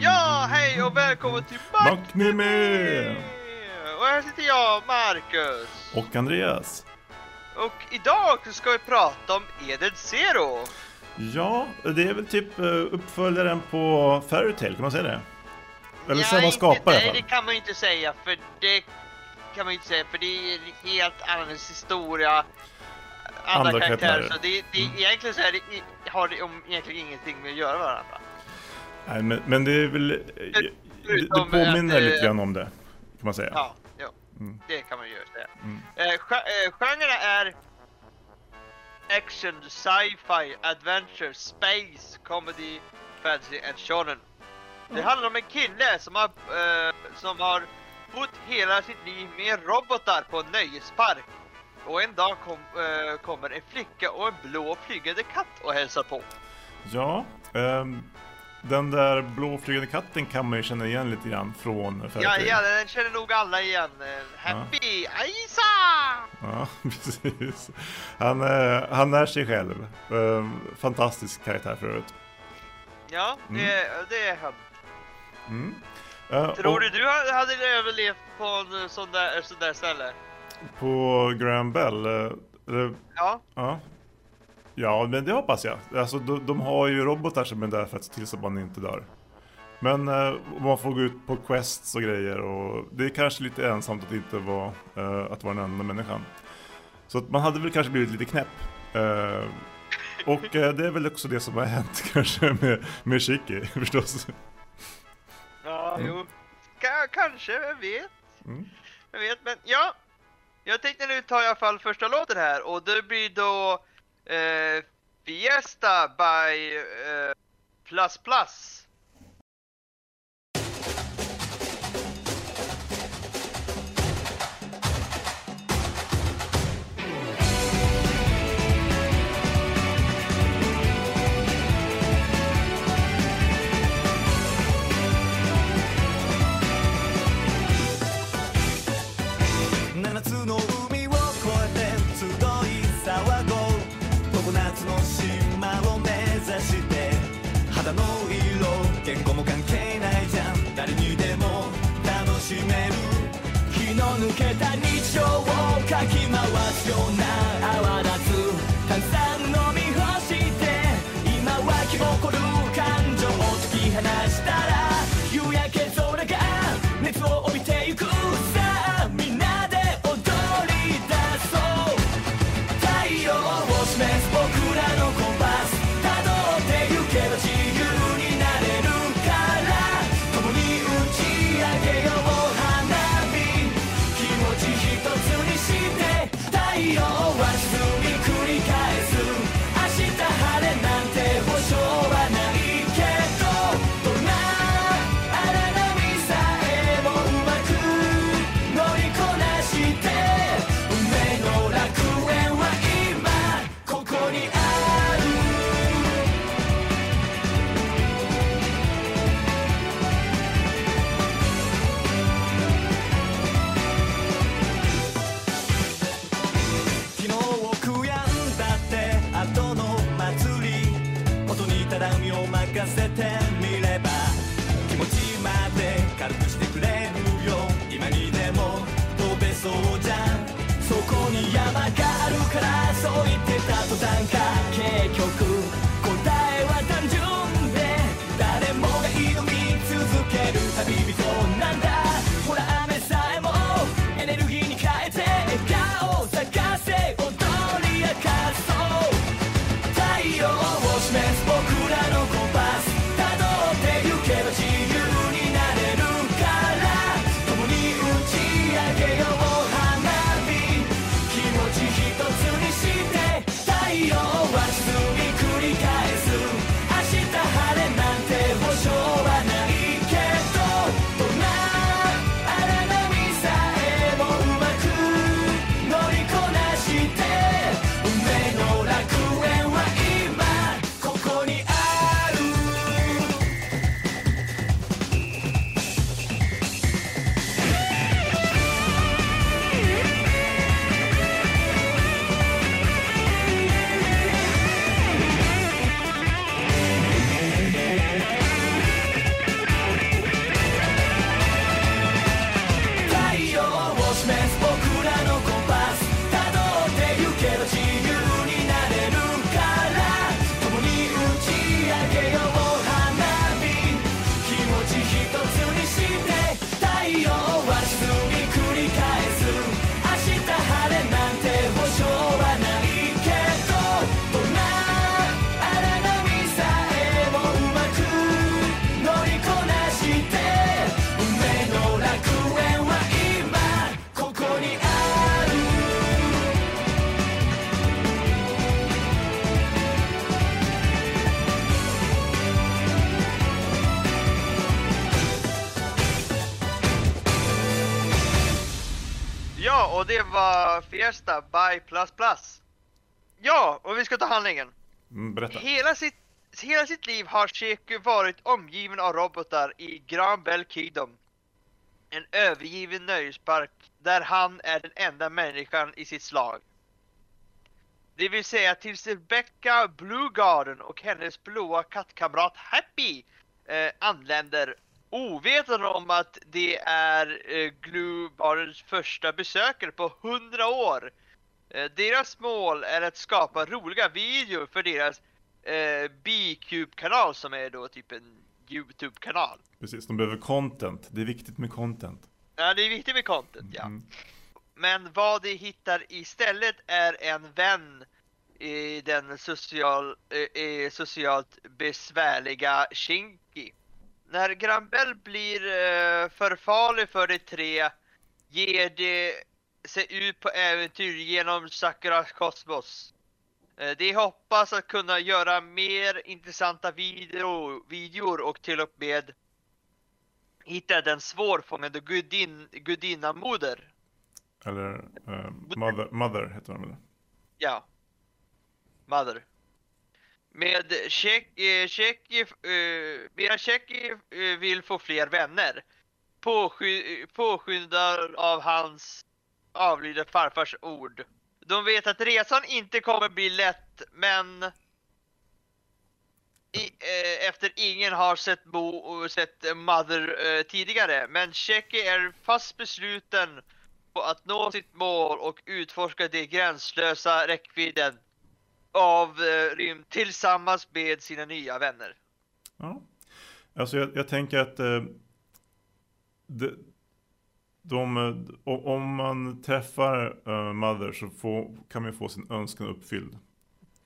Ja, hej och välkommen till Magnime! Och här sitter jag, Marcus. Och Andreas. Och idag ska vi prata om Eden Zero. Ja, det är väl typ eh, uppföljaren på Fairytale, kan man säga det? Eller Ja, samma inte- skapare i alla Nej, det kan man ju inte säga för det kan man ju inte säga för det är en helt annan historia. Andra, Andra karaktärer. Så det, det, Mm. egentligen så är det, har det om, egentligen ingenting med att göra varandra. Nej, men, men det är väl... eh, Det, det påminner att, eh, lite grann om det, kan man säga. Ja, jo. Mm. Det kan man ju säga. Mm. Eh, genrerna är action, sci-fi, adventure, space, comedy, fantasy and shonen. Det handlar om en kille som har, eh, som har bott hela sitt liv med robotar på en nöjespark. Och en dag kom, eh, kommer en flicka och en blå flygande katt och hälsar på. Ja, ehm, den där blå flygande katten kan man ju känna igen lite grann från Ja, Fairytale. ja, den känner nog alla igen. Eh, Happy Aisa! Ja, precis. Han, eh, han är sig själv. Ehm, fantastisk karaktär för övrigt. Ja, det, det är han. Mm. Eh, Tror och du du ha- hade överlevt på en eh, sån där, sån där ställe? På Graham Bell, eh, eller Ja. Ja. Ja, men det hoppas jag. Alltså, de, de har ju robotar som är där för att se till så att man inte dör. Men eh, man får gå ut på quests och grejer och det är kanske lite ensamt att inte vara, eh, att vara den enda människan. Så att man hade väl kanske blivit lite knäpp. Eh, och eh, det är väl också det som har hänt kanske med, med Shiki förstås. Ja, Mm. jo. Ka- kanske, vem vet? Mm. Vem vet, men ja. Jag tänkte nu ta i alla fall första låten här och det blir då Fiesta by eh, Plus Plus. しめる。気の抜けた日常をかき回すような泡立つ。choke Fiesta by Plus Plus. Ja, och vi ska ta handlingen. Mm, berätta. Hela sitt, hela sitt liv har Sheku varit omgiven av robotar i Grand Bell Kingdom. En övergiven nöjespark där han är den enda människan i sitt slag. Det vill säga tills Rebecca Blue Garden och hennes blåa kattkamrat Happy eh, anländer ovetande om att det är eh, Blue Gardens första besökare på 100 år. Eh, deras mål är att skapa roliga videor för deras eh, B-Cube-kanal som är då typ en YouTube-kanal. Precis, de behöver content. Det är viktigt med content. Ja, det är viktigt med content, ja. Mm. Men vad de hittar istället är en vän i den social, eh, socialt besvärliga Shinky. När Grambel blir eh, för farlig för de tre ger de sig ut på äventyr genom Sakuras kosmos. Eh, De hoppas att kunna göra mer intressanta video, videor och till och med hitta den svårfångade gudin, gudinnamoder. Eller eh, mother, mother heter de väl? Ja. Mother. Med Tjeck, eh, Tjeck, eh, eh, vill få fler vänner. Påsky, eh, påskyndad av hans avlidne farfars ord. De vet att resan inte kommer bli lätt, men i, eh, efter ingen har sett Bo och sett Mother eh, tidigare. Men Tjecki är fast besluten på att nå sitt mål och utforska det gränslösa räckvidden av eh, rymd tillsammans med sina nya vänner. Ja. Alltså jag, jag tänker att eh, de, de, eh, om man träffar eh, Mother så får, kan man få sin önskan uppfylld.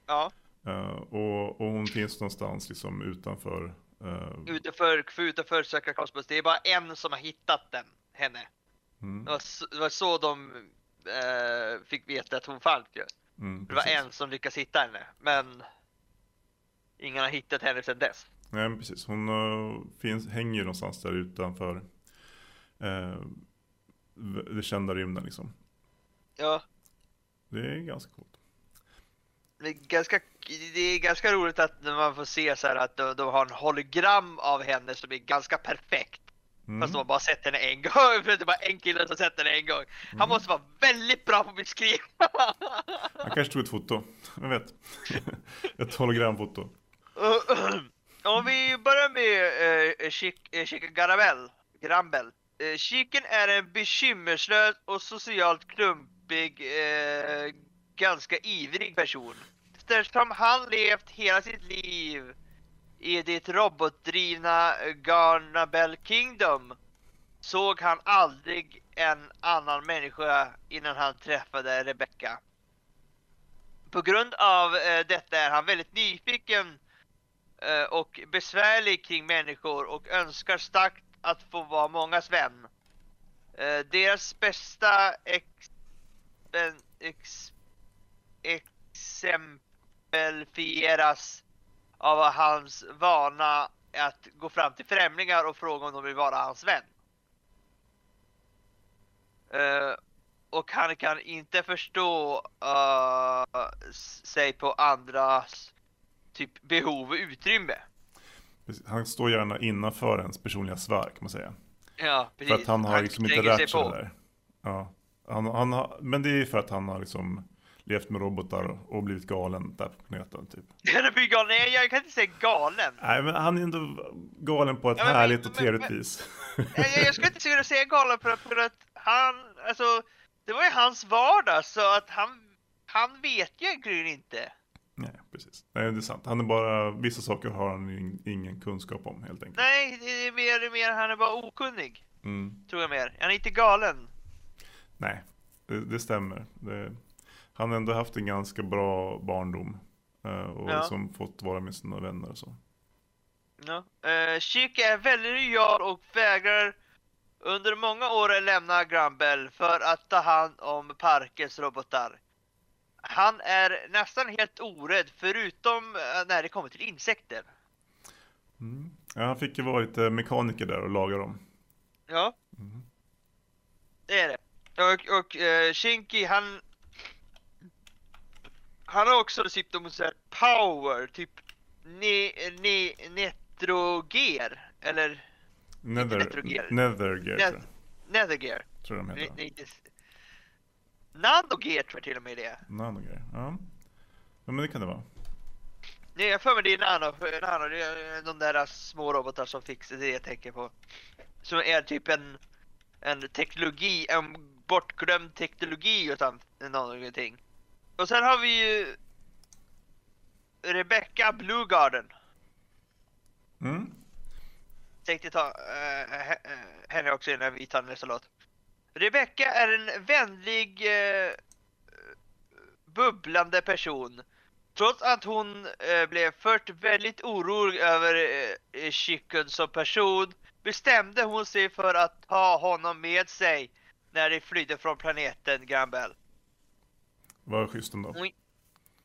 Ja, Eh, och, och hon finns någonstans liksom utanför. eh, utanför, för utanför Sökra Kosmos. Det är bara en som har hittat den, henne. mm, Det var så, det var så de eh, fick veta att hon fanns ju. Mm, Det var precis. en som lyckades hitta henne, men ingen har hittat henne sedan dess. Nej men precis, hon eh, finns, hänger ju någonstans där utanför v- det kända rymden liksom. Ja, Det är ganska coolt. det är ganska, det är ganska roligt att när man får se så här att de, de har en hologram av henne som är ganska perfekt. Mm. Fast de har bara sett henne en gång, för det bara en kille som sett henne en gång. Mm. Han måste vara väldigt bra på att beskriva. Han kanske tog ett foto, vem vet? ett hologramfoto. Om vi börjar med uh, Chic, uh, Chica Garabel, Grambel. Uh, Chicken är en bekymmerslös och socialt klumpig, eh, ganska ivrig person. Eftersom han levt hela sitt liv i det robotdrivna Garnabel Kingdom såg han aldrig en annan människa innan han träffade Rebecca. På grund av eh, detta är han väldigt nyfiken eh, och besvärlig kring människor och önskar starkt att få vara mångas vän. Eh, deras bästa ex, ex, exemplifieras av hans vana att gå fram till främlingar och fråga om de vill vara hans vän. Eh, och han kan inte förstå s- sig på andras typ behov och utrymme. Han står gärna innanför ens personliga sfär kan man säga. Ja, För precis. att han har liksom inte tränger sig lärt sig på. det där. Ja. Han, han har, men det är för att han har liksom levt med robotar och blivit galen där på planeten typ. Han blir galen. Jag kan inte säga galen. Nej men han är ändå galen på ett Ja, men- härligt men- och trevligt vis. Jag, jag, ska inte säga- säga galen för, för att han, alltså, det var ju hans vardag så att han, han vet ju egentligen inte. Nej precis. Nej det är sant. Han är bara, vissa saker har han in, ingen kunskap om helt enkelt. Nej, det är mer, mer han är bara okunnig. Mm. Tror jag mer. Han är inte galen. Nej, det, det stämmer. Det, han ändå haft en ganska bra barndom. eh, Och Ja. som fått vara med sina vänner och så. Ja. Uh, Chick är väldigt lojal och vägrar under många år lämna Grumble för att ta hand om parkens robotar. Han är nästan helt orädd förutom eh, när det kommer till insekter. Mm. Ja, han fick ju vara lite mekaniker där och laga dem. Ja. Mm. Det är det. Och, och eh, Shinky han... Han har också typ de säger power, typ ne, ne, netroger, eller Nether, Nethergear. Nethergear tror net, nethergear. jag, tror jag de Ne- heter. ne- s- Nanogear tror jag till och med det är. Nanogear. Ja. ja, men det kan det vara. Nej, jag för mig det är nano, nano, det är de där små robotar som fixar det jag tänker på. Som är typ en, en teknologi, en bortglömd teknologi utan någonting. Och sen har vi ju Rebecca Bluegarden. Mm. Tänkte ta eh, henne också innan vi tar nästa låt. Rebecca är en vänlig eh, bubblande person. Trots att hon eh, blev först väldigt orolig över eh, Chicken som person bestämde hon sig för att ta honom med sig när de flydde från planeten Gambel. Var schysst ändå. Hon,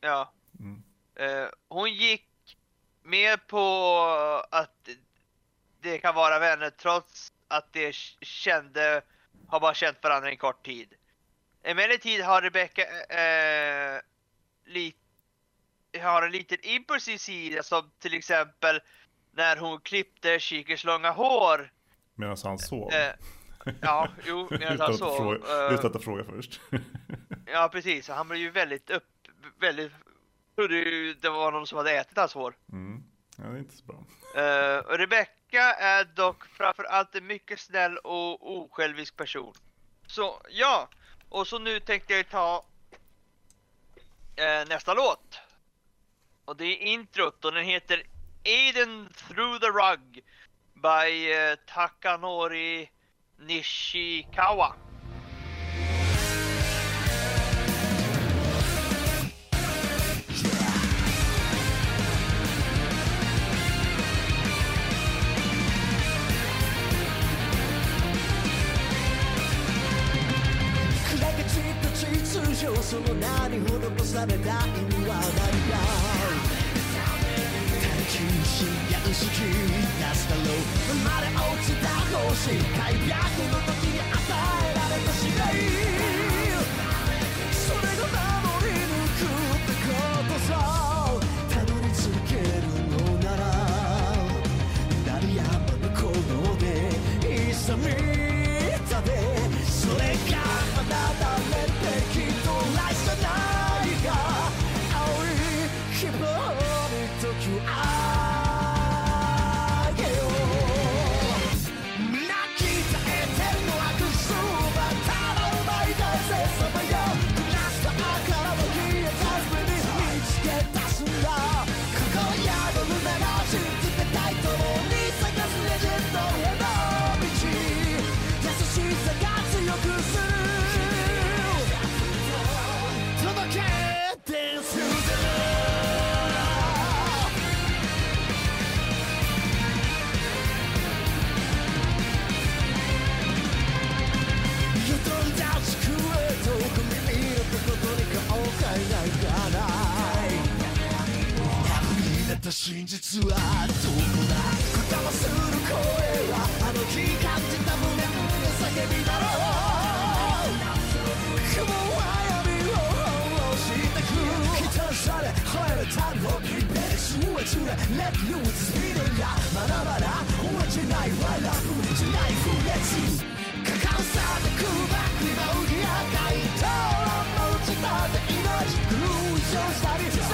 ja, Mm. eh, hon gick med på att det kan vara vänner trots att de kände, har bara känt varandra en kort tid. Emellertid har Rebecca eh, lite har en liten impulsiv sida som till exempel när hon klippte Kikers långa hår. Medan han sov. Eh, ja, jo, medan han sov. eh, utan att fråga först. Ja precis, han blev ju väldigt upp, väldigt, trodde ju det var någon som hade ätit hans hår. mm. Ja, det är inte så bra. Uh, Rebecca är dock framförallt en mycket snäll och osjälvisk person. Så ja, och så nu tänkte jag ta eh, nästa låt. Och det är introt och den heter Aiden through the rug by eh, Takanori Nishikawa. の名に施された意味は何か探求心や意識出すだろう生まれ落ちた星開脚の時に Let loose, speed it up, まだまだ終わっちゃない Why not? じゃない Who lets you? 果敢さで空爆今浮き上がり討論の打ち立て命偶像したり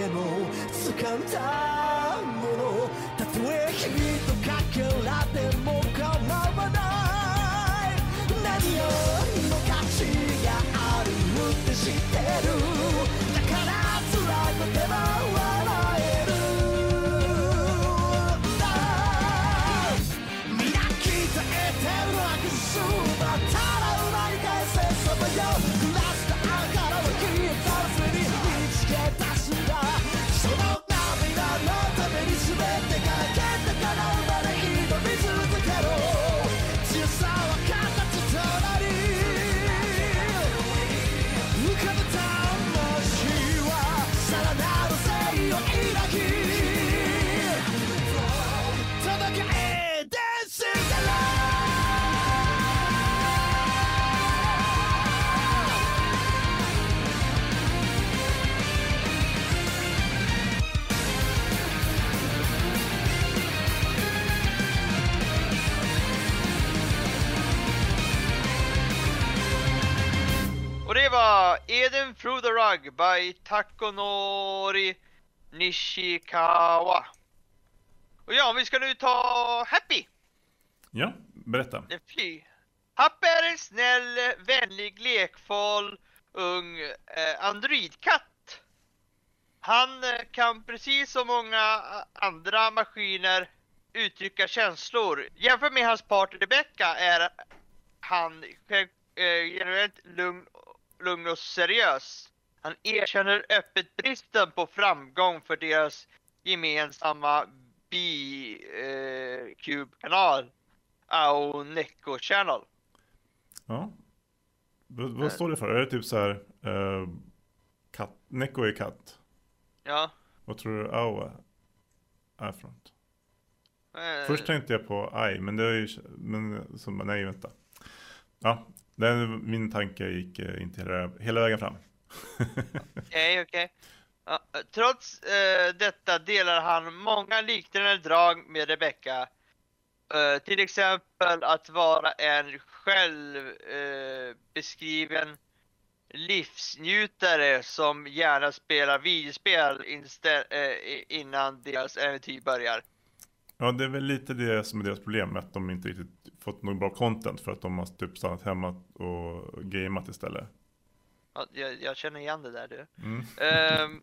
でも掴んだもの。たとえ君とかけらでも構わない。何よりも価値があるって知ってる。Eden Through the Rug by Takonori Nishikawa. Och ja, vi ska nu ta Happy. Ja, berätta. En fly. Happy är en snäll, vänlig, lekfull, ung eh, androidkatt. Han eh, kan precis som många andra maskiner uttrycka känslor. Jämfört med hans partner Rebecca är han eh, generellt lugn, lugn och seriös. Han erkänner öppet bristen på framgång för deras gemensamma B-Cube-kanal. Ao Neko Channel. Ja. Vad, vad står det för? Är det typ så här eh, katt, Neko är katt? Ja. Vad tror du Aua är för något? eh, Först tänkte jag på Ai, men det är ju, men så, nej vänta. Ja, den, min tanke gick eh, inte hela, hela vägen fram. Okej, okej. Ja, trots eh, detta delar han många liknande drag med Rebecca. Eh, till exempel att vara en självbeskriven eh, livsnjutare som gärna spelar videospel eh, innan deras äventyr börjar. Ja, det är väl lite det som är deras problem, att de inte riktigt fått någon bra content för att de har typ stannat hemma och gameat istället. Ja, jag, jag känner igen det där du. Mm. Ehm,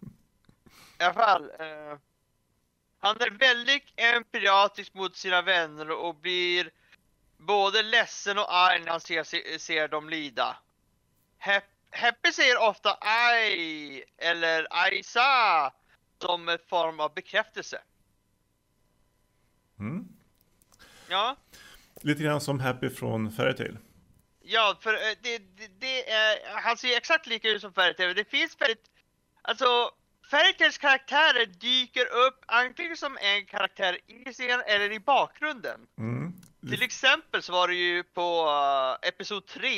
I alla fall. eh, han är väldigt empatisk mot sina vänner och blir både ledsen och arg när han ser, se- ser dem lida. Happy säger ofta aj eller ajsa som en form av bekräftelse. Mm. Ja, Lite grann som Happy från Fairytale. ja för eh, det, det, det är, han ser exakt lika ut som Fairytale. Det finns väldigt, alltså Fairytales karaktärer dyker upp antingen som en karaktär i scenen eller i bakgrunden. Mm. Till exempel så var det ju på uh, episod 3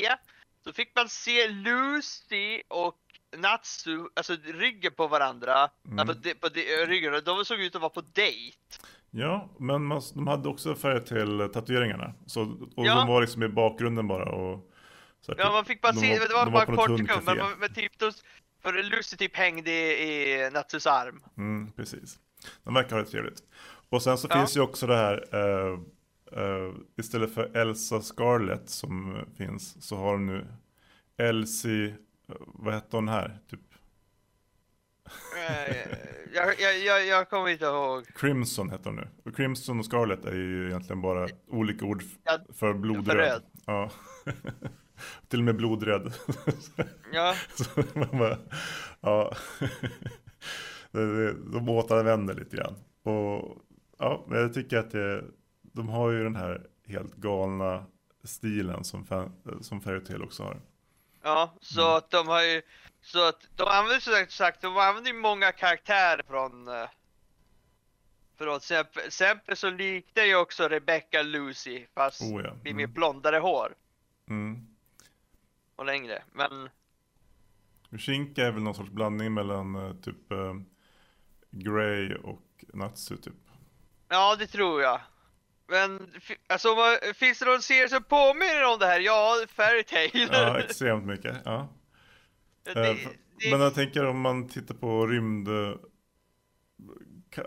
så fick man se Lucy och Natsu, alltså ryggen på varandra, Mm. alltså de, på de, ryggen, de såg ut att vara på dejt. Ja, men man, de hade också Fairytale-tatueringarna. Så, och Ja. de var liksom i bakgrunden bara och... Så här, Ja typ, man fick bara de se, det var bara på en kort sekund, men, men, typ för Lucy typ hängde i, i Natsus arm. Mm, precis. De verkar ha det trevligt. Och sen så Ja. finns ju också det här, eh, eh, istället för Elsa Scarlett som finns, så har de nu Elsie, eh, vad hette hon här? Typ jag, jag, jag, jag kommer inte ihåg. Crimson heter hon nu. Och Crimson och Scarlett är ju egentligen bara olika ord för blodröd. för röd. Ja. Till och med blodrädd. Ja, Så man bara, ja. De återanvänder lite grann. Och ja, men jag tycker att det, de har ju den här helt galna stilen som, fan- som Fairytale också har. ja, så att de har ju, så att de använder som sagt, de använder många karaktärer från eh, Från exempel, exempel så liknar ju också Rebecca Lucy fast Oh ja. med mer Mm. blondare hår Mm. och längre. Men Shinka är väl någon sorts blandning mellan eh, typ eh, Grey och Natsu typ. ja, det tror jag. Men alltså, finns det någon serie som påminner om det här? Ja, Fairytale. Ja, extremt mycket. Ja. Det, Eh, det, Men jag tänker om man tittar på rymd...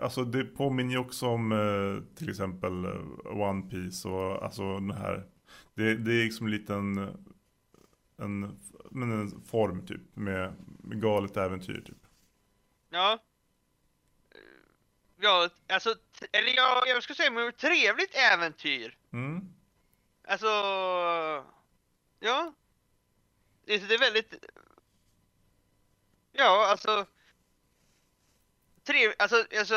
Alltså det påminner ju också om eh, till exempel eh, One Piece och alltså den här. Det, det är liksom en liten en, men en form typ med, med galet äventyr typ. Ja. Ja, alltså, eller jag, jag skulle säga ett trevligt äventyr. Mm. Alltså, ja. Det är väldigt, ja alltså. Trev, alltså, alltså,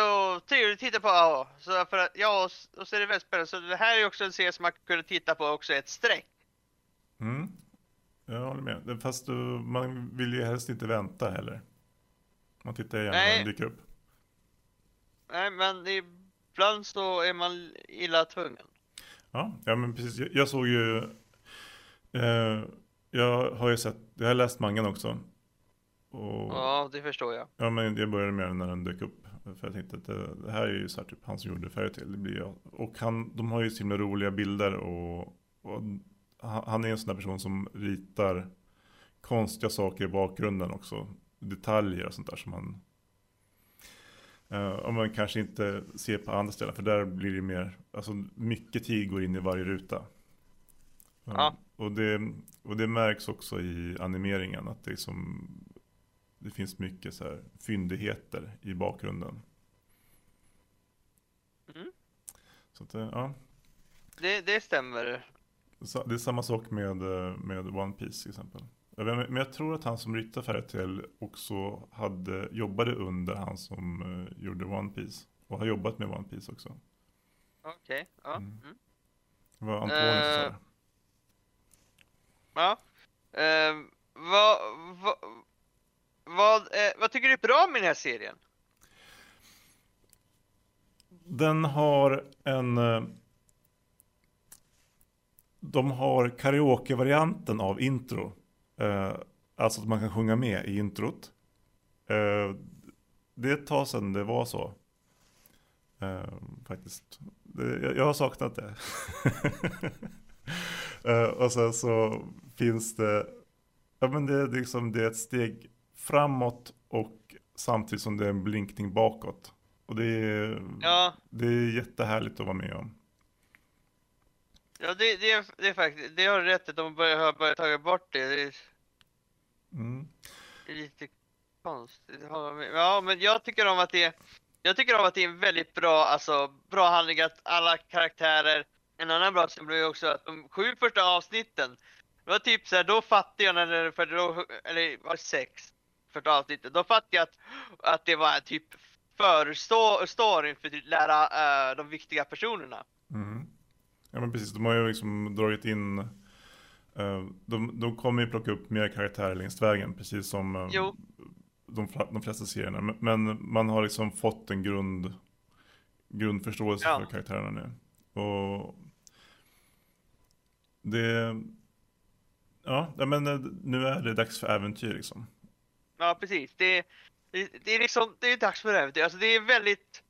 trevligt att titta på, ja. Så för att, ja, och så är det väldigt spännande. Så det här är också en serie som man kunde titta på också ett streck. Mm. Jag håller med. Fast du, man vill ju helst inte vänta heller. Man tittar gärna när den dyker upp. Nej, men ibland så är man illa tvungen. Ja, ja men precis. Jag, jag såg ju... Eh, jag har ju sett, jag har läst mangan också. Och, Ja, det förstår jag. Ja men jag började med den när den dök upp. För jag tänkte att det, det här är ju så här typ han som gjorde Fairytale. Det blir jag. Och han, de har ju så himla roliga bilder och, och han är en sån där person som ritar konstiga saker i bakgrunden också. Detaljer och sånt där som man Uh, om man kanske inte ser på andra ställen, för där blir det mer, alltså mycket tid går in i varje ruta. Ja. och, det, och det märks också i animeringen, att det, är som, det finns mycket så här fyndigheter i bakgrunden. Mm. Så att, eh, ja. Det, det stämmer. Det är samma sak med, eh, med One Piece till exempel. Men jag tror att han som ritar Fairytale också hade, jobbade under han som eh, gjorde One Piece. Och har jobbat med One Piece också. Okej, ja. Mm. Mm. Det var Antonio det. Ja. Vad, vad, vad, eh, vad tycker du är bra med den här serien? Den har en... eh, De har karaoke-varianten av intro. Eh, Alltså att man kan sjunga med i introt. Eh, Det är ett tag sedan det var så. Eh, Faktiskt. Det- Jag jag har saknat det. Eh, Och sen så finns det... Ja men det är liksom det är ett steg framåt och samtidigt som det är en blinkning bakåt. Och det är, Ja, det är jättehärligt att vara med om. ja det, det, är, det är faktiskt, det har du rätt i, de börjar, har börjat ta bort det. Det är, Mm. det är lite konstigt. Ja, men jag tycker om att det är, jag tycker om att det är en väldigt bra, alltså bra handling att alla karaktärer, en annan bra sak blev också att de sju första avsnitten, det var typ så här, då fattade jag när det, för då, eller var sex första avsnittet, då fattade jag att, att det var typ förstoryn för att lära eh, de viktiga personerna. Mm. Ja men precis, de har ju liksom dragit in eh, de, de kommer ju plocka upp mer karaktärer längs vägen, precis som Jo. de, de flesta serierna. Men, men man har liksom fått en grund, grundförståelse Ja. för karaktärerna nu. Och det, ja men nu är det dags för äventyr liksom. Ja, precis. Det, det, det är liksom, det är dags för äventyr. Alltså det är väldigt,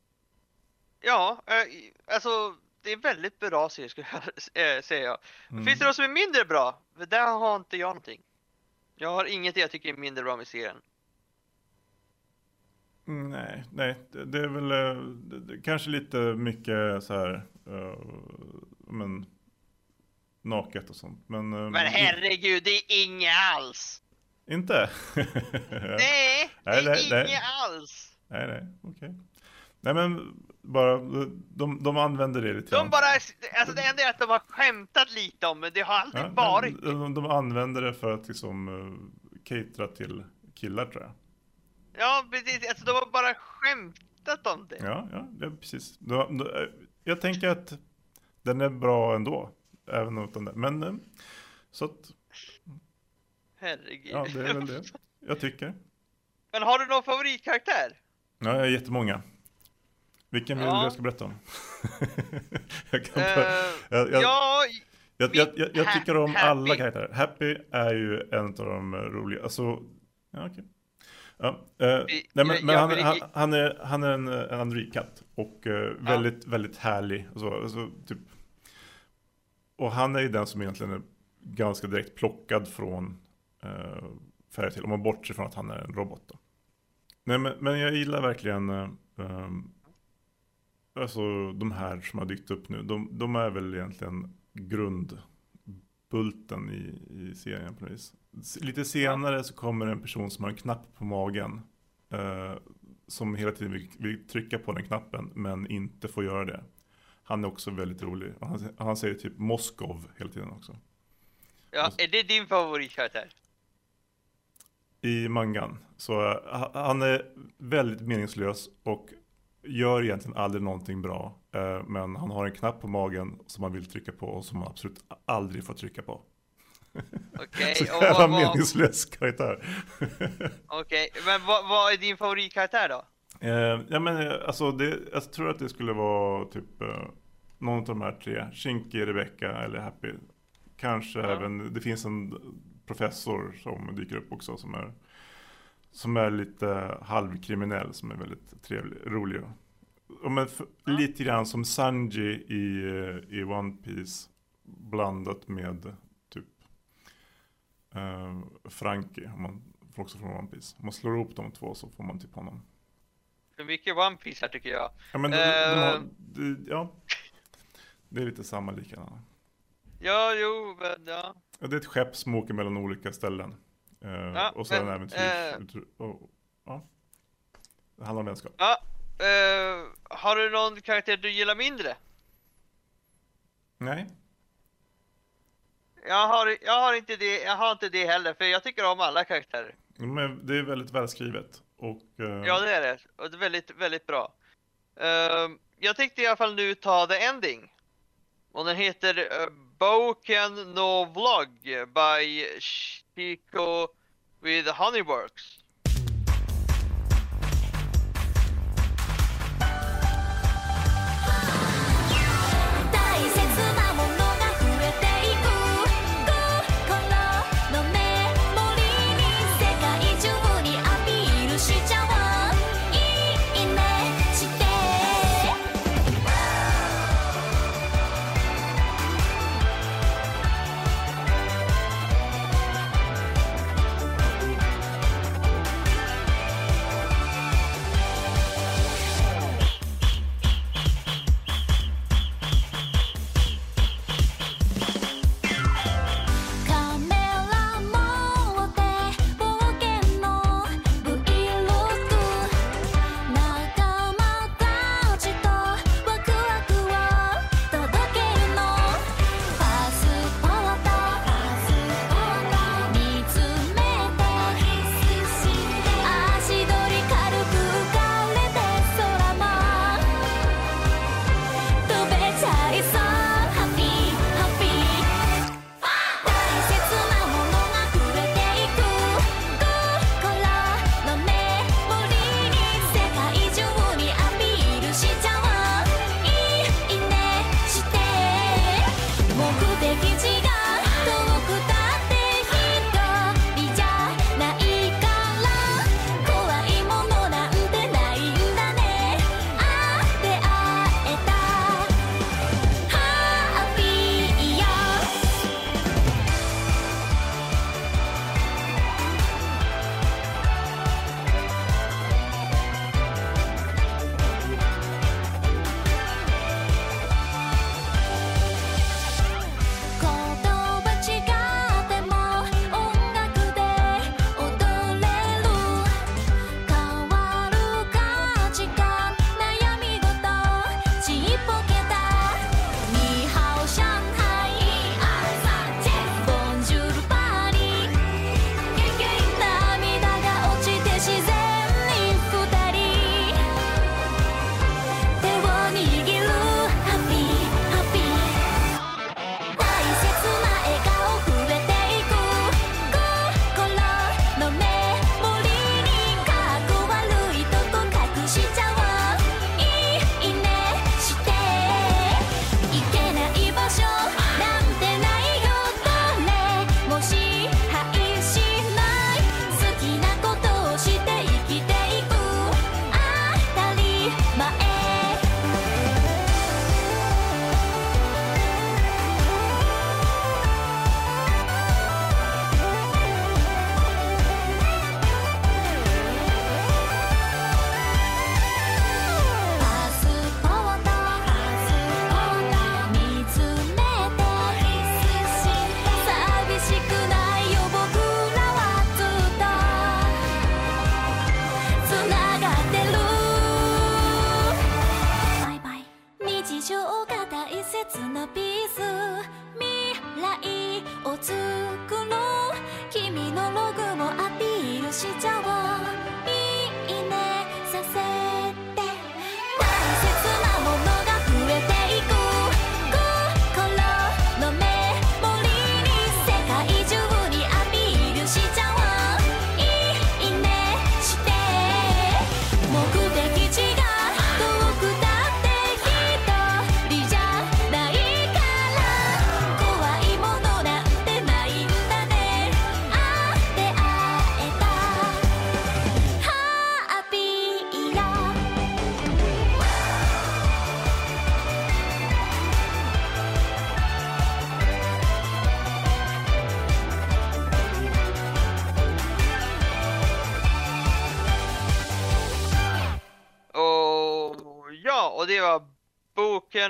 ja, eh, alltså det är väldigt bra serie skulle jag äh, säga. Mm. Finns det något som är mindre bra? För där har inte jag någonting. Jag har inget jag tycker är mindre bra med serien. Mm, Nej, nej, det, är väl eh, det, kanske lite mycket så här, eh, men naket och sånt. Men, eh, Men herregud, det är inget alls! Inte? Nej, det Nej, nej, nej. inget alls! nej, nej, okej. Nej men bara, de, de använder det lite De bara, alltså det enda är att de har skämtat lite om men det har aldrig Ja, varit. men de, de använder det för att liksom uh, catera till killar tror jag. Ja, precis. Alltså de har bara skämtat om det. Ja, ja, det är precis. De, de, eh, jag tänker att den är bra ändå. Även utan det. Men eh, så att, Herregud. ja det är väl det. Jag tycker. Men har du någon favoritkaraktär? Ja, jag har jättemånga. Vilken vill Ja. du jag ska berätta om? jag, kan Eh, bara, jag, jag, ja, jag, jag, jag, tycker om Happy. alla karaktärer. Happy är ju en av de eh, roliga. Alltså, ja okej. Ja, eh, nej, men, men han, han, han är, han är en, en androidkatt och eh, väldigt, väldigt härlig. Och, så, alltså, typ. och han är ju den som egentligen är ganska direkt plockad från eh, Fairytale. Om man bortser från att han är en robot. Då. Nej, men, men jag gillar verkligen eh, ehm, alltså, de här som har dykt upp nu. De, de är väl egentligen grundbulten i, i serien på något vis. Lite senare så kommer en person som har en knapp på magen. Eh, som hela tiden vill, vill trycka på den knappen men inte får göra det. Han är också väldigt rolig. Han, han säger typ Moskov hela tiden också. ja, är det din favoritkaraktär? I mangan. Så eh, ha- han är väldigt meningslös och gör egentligen aldrig någonting bra. Eh, men han har en knapp på magen som han vill trycka på och som han absolut aldrig får trycka på. Okej, Så och vad, vad, meningslös karaktär. okej, men vad, vad är din favoritkaraktär då? Eh, ja men alltså det, jag tror att det skulle vara typ eh, någon av de här tre. Shinky, Rebecca eller Happy. Kanske Ja. även, det finns en professor som dyker upp också som är som är lite halvkriminell som är väldigt trevlig, rolig. Och men f- lite grann som Sanji i, eh, i One Piece blandat med typ eh, Frankie, om man får också från One Piece. Om man slår ihop de två så får man typ honom. För mycket One Piece här tycker jag. Ja, men de, de har, Eh. det, ja. Det är lite samma likadana. Ja, jo, men ja. Ja, det är ett skepp som åker mellan olika ställen. Eh, Ja, och så är det en men, äventyrs... och, ja. Det handlar om vänskap. ja eh, har du någon karaktär du gillar mindre? Nej. Jag har, jag har inte det, jag har inte det heller, för jag tycker om alla karaktärer. Men det är väldigt välskrivet. Och... eh, Ja, det är det. Och det är väldigt, väldigt bra. Ehm, jag tänkte i alla fall nu ta the ending. Och den heter Boken no Vlog by Chico with Honeyworks.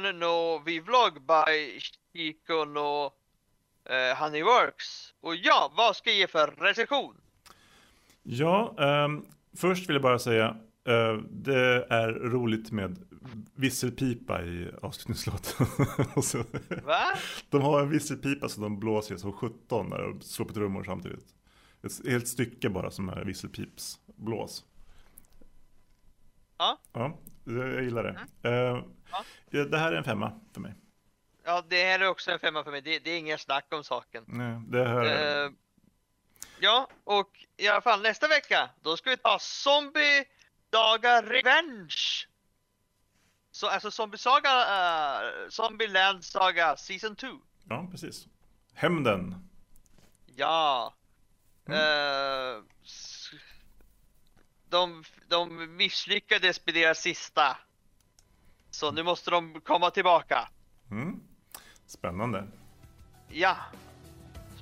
Boken no Vlog by Chico no eh, Honeyworks. Och ja, vad ska jag ge för recension? Ja, ehm, först vill jag bara säga eh, det är roligt med visselpipa i avslutningslåten. Va? de har en visselpipa som de blåser som 17 när de slår på trummor samtidigt. Ett helt stycke bara som är visselpipsblås. Ja. Ja, jag gillar det. Eh, ja, Det här är en femma för mig. Ja, det här är också en femma för mig. Det, det är ingen snack om saken. Nej, det här, Eh, ja, och i alla fall nästa vecka, då ska vi ta Zombie Daga Revenge. Så, alltså Zombie Saga, uh, Zombie Land Saga Season 2. ja precis. Hämnden. Ja. Eh, s- de, de misslyckades med deras sista. Så nu måste de komma tillbaka. Mm. Spännande. Ja.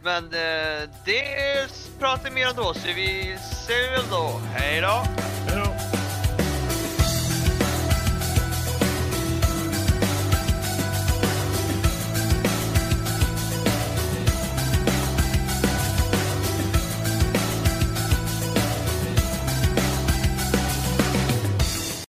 Men eh, det pratar vi mer om då, så vi ser väl då. Hej då! Hej då!